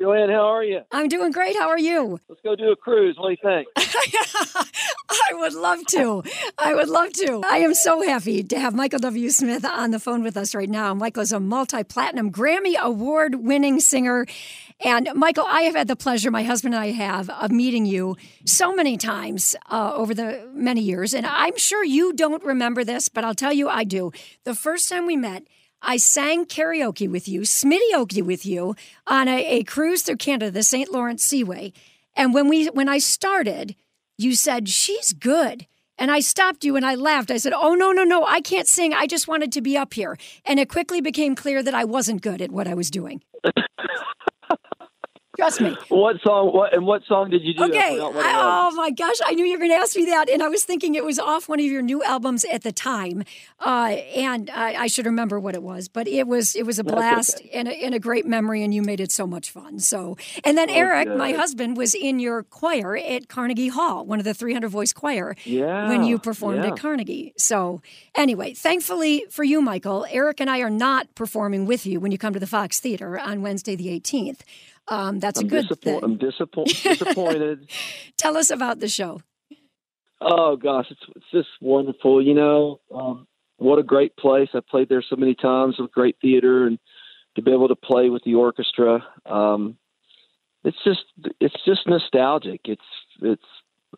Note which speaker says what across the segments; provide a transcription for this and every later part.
Speaker 1: Joanne, how are you?
Speaker 2: I'm doing great. How are you?
Speaker 1: Let's go do a cruise. What do you think?
Speaker 2: I would love to. I would love to. I am so happy to have Michael W. Smith on the phone with us right now. Michael is a multi platinum Grammy Award winning singer and Michael, I have had the pleasure, my husband and I have, of meeting you so many times uh, over the many years. And I'm sure you don't remember this, but I'll tell you I do. The first time we met, I sang karaoke with you, smitty with you on a, a cruise through Canada, the St. Lawrence Seaway. And when we when I started, you said, She's good. And I stopped you and I laughed. I said, Oh, no, no, no, I can't sing. I just wanted to be up here. And it quickly became clear that I wasn't good at what I was doing. Trust me.
Speaker 1: What song? What and what song did you do?
Speaker 2: Okay. Oh my gosh, I knew you were going to ask me that, and I was thinking it was off one of your new albums at the time, uh, and I, I, should remember what it was. But it was it was a blast okay. and, a, and, a, great memory, and you made it so much fun. So, and then oh, Eric, good. my husband, was in your choir at Carnegie Hall, one of the 300 voice choir.
Speaker 1: Yeah.
Speaker 2: When you performed yeah. at Carnegie. So, anyway, thankfully for you, Michael, Eric and I are not performing with you when you come to the Fox Theater on Wednesday the 18th. Um, that's
Speaker 1: I'm
Speaker 2: a good
Speaker 1: disappo-
Speaker 2: thing.
Speaker 1: I'm disappo- disappointed.
Speaker 2: Tell us about the show.
Speaker 1: Oh gosh, it's it's just wonderful. You know, um, what a great place. I've played there so many times with great theater, and to be able to play with the orchestra, um, it's just it's just nostalgic. It's it's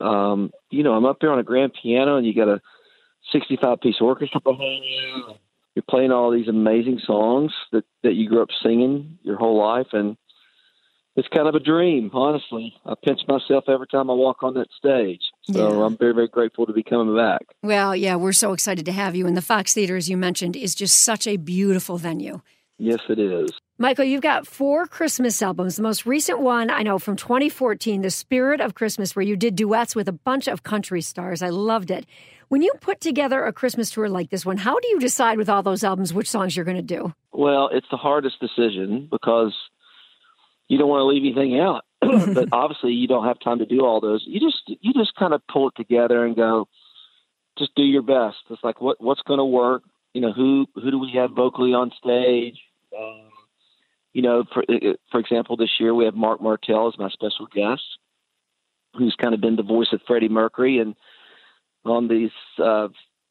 Speaker 1: um, you know I'm up there on a grand piano, and you got a 65 piece orchestra behind you. You're playing all these amazing songs that that you grew up singing your whole life, and it's kind of a dream, honestly. I pinch myself every time I walk on that stage. So yeah. I'm very, very grateful to be coming back.
Speaker 2: Well, yeah, we're so excited to have you. And the Fox Theater, as you mentioned, is just such a beautiful venue.
Speaker 1: Yes, it is.
Speaker 2: Michael, you've got four Christmas albums. The most recent one, I know, from 2014, The Spirit of Christmas, where you did duets with a bunch of country stars. I loved it. When you put together a Christmas tour like this one, how do you decide with all those albums which songs you're going to do?
Speaker 1: Well, it's the hardest decision because you don't want to leave anything out. but obviously, you don't have time to do all those. You just you just kind of pull it together and go, just do your best. It's like what what's going to work. You know, who who do we have vocally on stage? Um, you know, for for example, this year we have Marc Martel as my special guest, who's kind of been the voice of Freddie Mercury and on these, uh,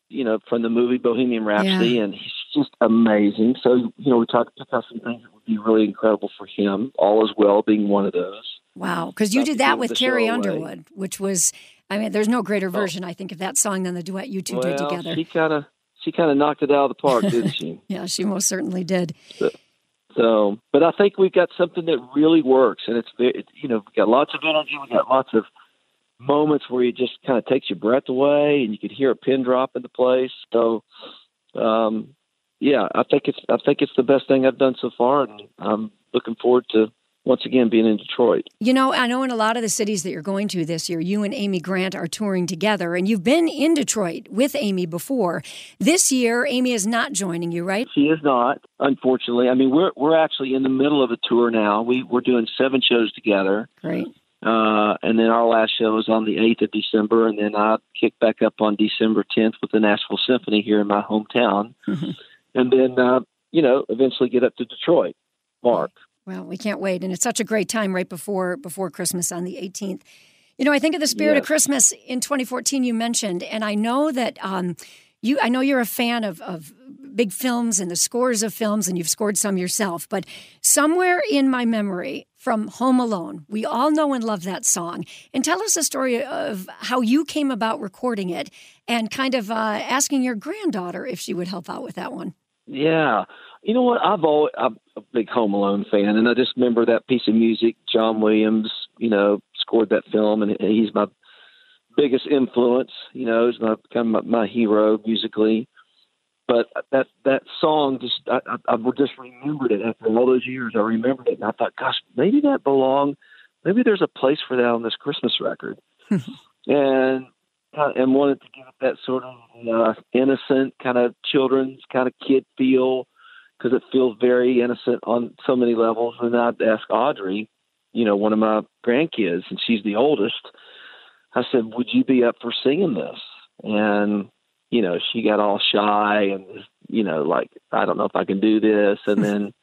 Speaker 1: you know, from the movie Bohemian Rhapsody, yeah. and he's just amazing. So, you know, we talked about some things that would be really incredible for him. All is well being one of those.
Speaker 2: Wow, because you did that with Carrie Underwood, which was, I mean, there's no greater oh. version, oh. I think, of that song than the duet you two
Speaker 1: well,
Speaker 2: did together.
Speaker 1: She kind of, she kind of knocked it out of the park, didn't she?
Speaker 2: yeah, she most certainly did.
Speaker 1: So, so, but I think we've got something that really works, and it's, you know, we've got lots of energy, we've got lots of moments where it just kind of takes your breath away, and you could hear a pin drop in the place. So, um, yeah, I think it's I think it's the best thing I've done so far, and I'm looking forward to once again being in Detroit.
Speaker 2: You know, I know in a lot of the cities that you're going to this year, you and Amy Grant are touring together, and you've been in Detroit with Amy before. This year, Amy is not joining you, right?
Speaker 1: She is not, unfortunately. I mean, we're we're actually in the middle of a tour now. We we're doing seven shows together.
Speaker 2: Great.
Speaker 1: Uh, and then our last show is on the 8th of December, and then I kick back up on December 10th with the Nashville Symphony here in my hometown. Mm-hmm and then uh, you know eventually get up to Detroit. Mark.
Speaker 2: Well, we can't wait, and it's such a great time right before before Christmas on the 18th. You know, I think of the spirit yes. of Christmas in 2014. You mentioned, and I know that um, you. I know you're a fan of of big films and the scores of films, and you've scored some yourself. But somewhere in my memory, from Home Alone, we all know and love that song. And tell us the story of how you came about recording it, and kind of uh, asking your granddaughter if she would help out with that one.
Speaker 1: Yeah. You know what? I've always I'm a big Home Alone fan, and I just remember that piece of music. John Williams, you know, scored that film, and he's my biggest influence. You know, he's my kind of my, my hero musically. But that that song just I, I, I just remembered it after all those years. I remembered it, and I thought, gosh, maybe that belonged. Maybe there's a place for that on this Christmas record. and and wanted to give it that sort of uh, innocent kind of children's kind of kid feel because it feels very innocent on so many levels. And I'd ask Audrey, you know, one of my grandkids, and she's the oldest. I said, "Would you be up for singing this?" And you know, she got all shy and you know, like I don't know if I can do this. And then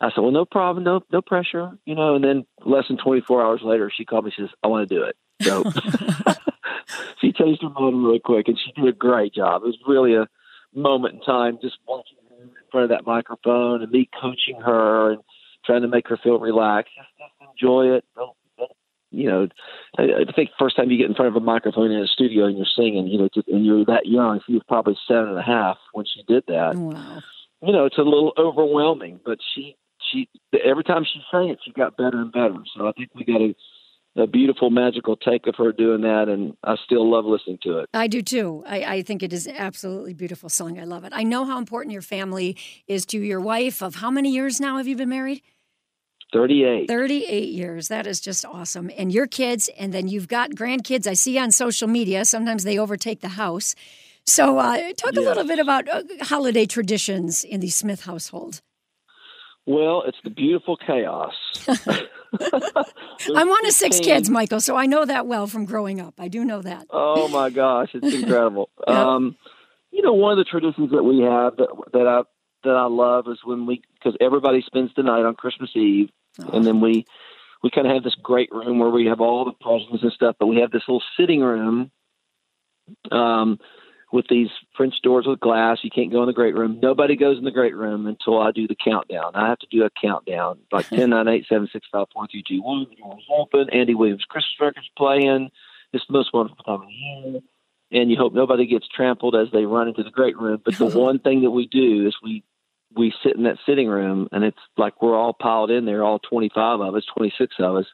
Speaker 1: I said, "Well, no problem, no no pressure," you know. And then less than 24 hours later, she called me. She says, "I want to do it." So she changed her mind really quick, and she did a great job. It was really a moment in time, just watching her in front of that microphone and me coaching her and trying to make her feel relaxed. Just, just enjoy it. Don't, don't, you know, I, I think first time you get in front of a microphone in a studio and you're singing, you know, just, and you're that young. She was probably seven and a half when she did that.
Speaker 2: Oh, wow.
Speaker 1: You know, it's a little overwhelming, but she she every time she sang it, she got better and better. So I think we got to a beautiful, magical take of her doing that, and I still love listening to it.
Speaker 2: I do too. I, I, think it is absolutely beautiful song. I love it. I know how important your family is to your wife. Of how many years now have you been married?
Speaker 1: 38.
Speaker 2: 38 years. That is just awesome. And your kids, and then you've got grandkids. I see on social media. Sometimes they overtake the house. So, uh, talk yes. a little bit about uh, holiday traditions in the Smith household.
Speaker 1: Well, it's the beautiful chaos.
Speaker 2: I'm one of six kids, Michael, so I know that well from growing up. I do know that.
Speaker 1: Oh my gosh, it's incredible. um, you know, one of the traditions that we have that that I that I love is when we because everybody spends the night on Christmas Eve, oh. and then we we kind of have this great room where we have all the presents and stuff, but we have this little sitting room. Um, with these French doors with glass. You can't go in the great room. Nobody goes in the great room until I do the countdown. I have to do a countdown like 10, 9, 8, 7, 6, 5, 4, 3, 2, 1. The doors open. Andy Williams Christmas record's playing. It's the most wonderful time of the year. And you hope nobody gets trampled as they run into the great room. But the one thing that we do is we we sit in that sitting room, and it's like we're all piled in there, all 25 of us, 26 of us,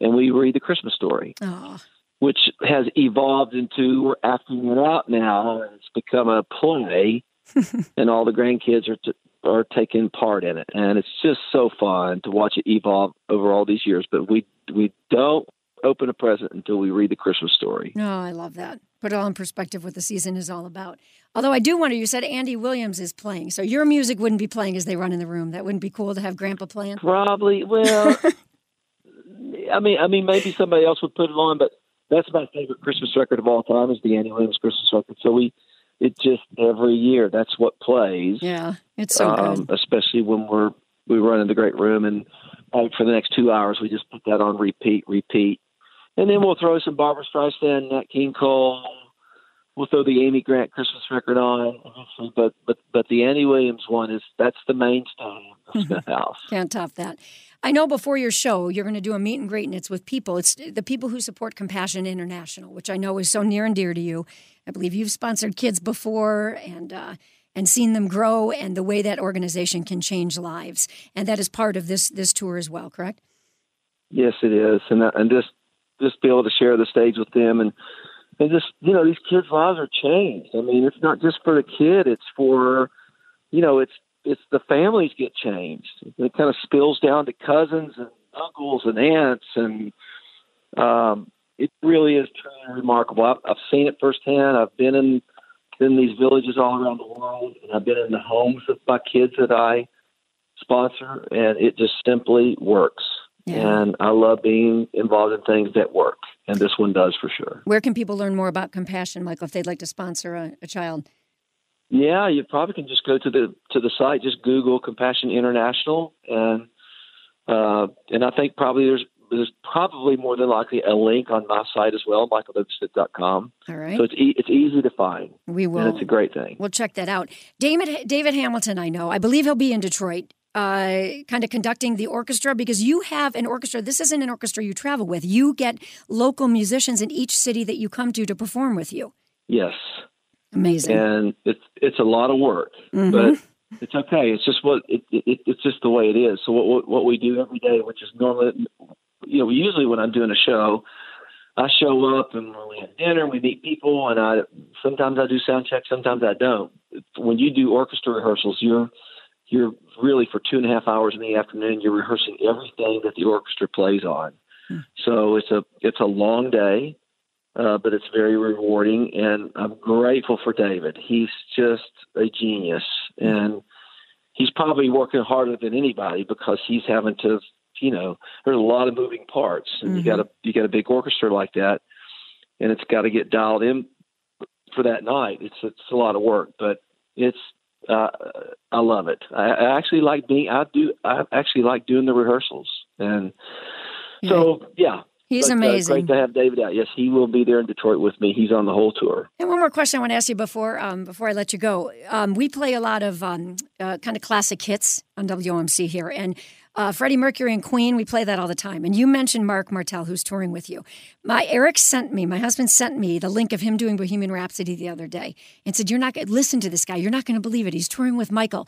Speaker 1: and we read the Christmas story.
Speaker 2: Oh
Speaker 1: which has evolved into we're acting it out now. And it's become a play, and all the grandkids are t- are taking part in it, and it's just so fun to watch it evolve over all these years. But we we don't open a present until we read the Christmas story.
Speaker 2: No, oh, I love that. Put it all in perspective what the season is all about. Although I do wonder, you said Andy Williams is playing, so your music wouldn't be playing as they run in the room. That wouldn't be cool to have Grandpa playing.
Speaker 1: Probably. Well, I mean, I mean, maybe somebody else would put it on, but that's my favorite Christmas record of all time is the Andy Williams Christmas record. So we it just every year that's what plays.
Speaker 2: Yeah, it's so um,
Speaker 1: good. Especially when we're we run in the great room and like for the next two hours we just put that on repeat, repeat, and then we'll throw some Barbra Streisand, Nat King Cole. We'll throw the Amy Grant Christmas record on, but but but the Andy Williams one is that's the mainstay of the Smith House.
Speaker 2: Can't top that. I know before your show you're going to do a meet and greet, and it's with people. It's the people who support Compassion International, which I know is so near and dear to you. I believe you've sponsored kids before, and uh, and seen them grow, and the way that organization can change lives, and that is part of this this tour as well. Correct?
Speaker 1: Yes, it is, and uh, and just just be able to share the stage with them, and and just you know these kids' lives are changed. I mean, it's not just for the kid; it's for you know, it's it's the families get changed. It kind of spills down to cousins and uncles and aunts, and um, it really is truly remarkable. I've, I've seen it firsthand. I've been in in these villages all around the world, and I've been in the homes of my kids that I sponsor, and it just simply works. Yeah. And I love being involved in things that work, and this one does for sure.
Speaker 2: Where can people learn more about compassion, Michael, if they'd like to sponsor a, a child?
Speaker 1: Yeah, you probably can just go to the to the site, just Google Compassion International, and uh, and I think probably there's there's probably more than likely a link on my site as well, michaelwsmith.com.
Speaker 2: All right.
Speaker 1: So it's e- it's easy to find.
Speaker 2: We will.
Speaker 1: And it's a great thing.
Speaker 2: We'll check that out. David David Hamilton, I know. I believe he'll be in Detroit. Uh, kind of conducting the orchestra because you have an orchestra. This isn't an orchestra you travel with. You get local musicians in each city that you come to to perform with you.
Speaker 1: Yes.
Speaker 2: Amazing.
Speaker 1: And it's it's a lot of work, mm-hmm. but it's okay. It's just what it, it, it's just the way it is. So what what we do every day, which is normally, you know, usually when I'm doing a show, I show up and we have dinner, we meet people, and I sometimes I do sound check, sometimes I don't. When you do orchestra rehearsals, you're you're really for two and a half hours in the afternoon. You're rehearsing everything that the orchestra plays on. Hmm. So it's a it's a long day, uh, but it's very rewarding, and I'm grateful for David. He's just a genius, and he's probably working harder than anybody because he's having to you know, there's a lot of moving parts, and mm-hmm. you got a you got a big orchestra like that, and it's got to get dialed in for that night. It's it's a lot of work, but it's uh, I love it. I, I actually like being. I do. I actually like doing the rehearsals, and so yeah.
Speaker 2: He's but, amazing.
Speaker 1: Uh, great to have David out. Yes, he will be there in Detroit with me. He's on the whole tour.
Speaker 2: And one more question I want to ask you before um, before I let you go. Um, we play a lot of um, uh, kind of classic hits on WOMC here, and uh, Freddie Mercury and Queen, we play that all the time. And you mentioned Marc Martel, who's touring with you. My Eric sent me, my husband sent me the link of him doing Bohemian Rhapsody the other day and said, You're not going to listen to this guy. You're not going to believe it. He's touring with Michael.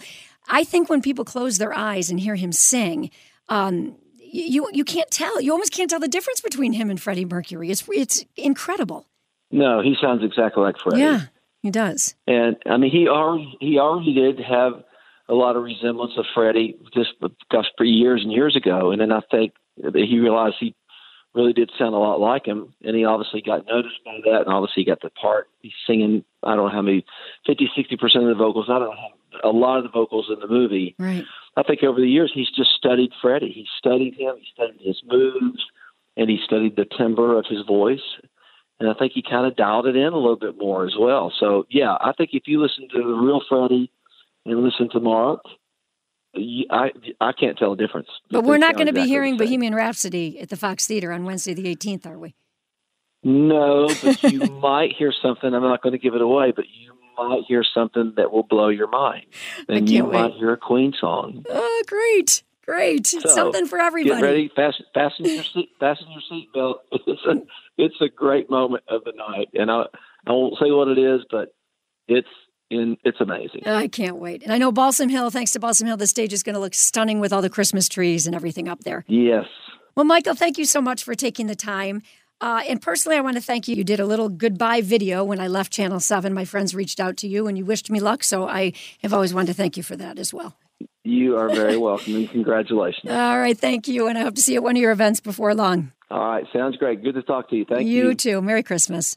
Speaker 2: I think when people close their eyes and hear him sing, um, you you can't tell. You almost can't tell the difference between him and Freddie Mercury. It's it's incredible.
Speaker 1: No, he sounds exactly like Freddie.
Speaker 2: Yeah, he does.
Speaker 1: And I mean, he already he already did have a lot of resemblance of Freddie just gosh, for years and years ago. And then I think that he realized he really did sound a lot like him, and he obviously got noticed by that, and obviously he got the part. He's singing, I don't know how many, 50, 60% of the vocals. I don't know a lot of the vocals in the movie.
Speaker 2: Right.
Speaker 1: I think over the years he's just studied Freddie. He studied him, he studied his moves, and he studied the timbre of his voice. And I think he kind of dialed it in a little bit more as well. So, yeah, I think if you listen to the real Freddie and listen to Marc, I I can't tell a difference.
Speaker 2: But we're not going to exactly be hearing Bohemian Rhapsody at the Fox Theater on Wednesday the 18th, are we?
Speaker 1: No, but you might hear something. I'm not going to give it away, but you might hear something that will blow your mind, and you wait. might hear a Queen song.
Speaker 2: Oh, great! Great, so, something for everybody.
Speaker 1: Get ready, fasten, fasten your seat, fasten your seatbelt. It's a, it's a great moment of the night, and I, I won't say what it is, but it's and it's amazing.
Speaker 2: I can't wait. And I know Balsam Hill, thanks to Balsam Hill, the stage is going to look stunning with all the Christmas trees and everything up there.
Speaker 1: Yes.
Speaker 2: Well, Michael, thank you so much for taking the time. Uh, and personally, I want to thank you. You did a little goodbye video when I left Channel 7. My friends reached out to you and you wished me luck. So I have always wanted to thank you for that as well.
Speaker 1: You are very welcome and congratulations.
Speaker 2: All right. Thank you. And I hope to see you at one of your events before long.
Speaker 1: All right. Sounds great. Good to talk to you. Thank you.
Speaker 2: You too. Merry Christmas.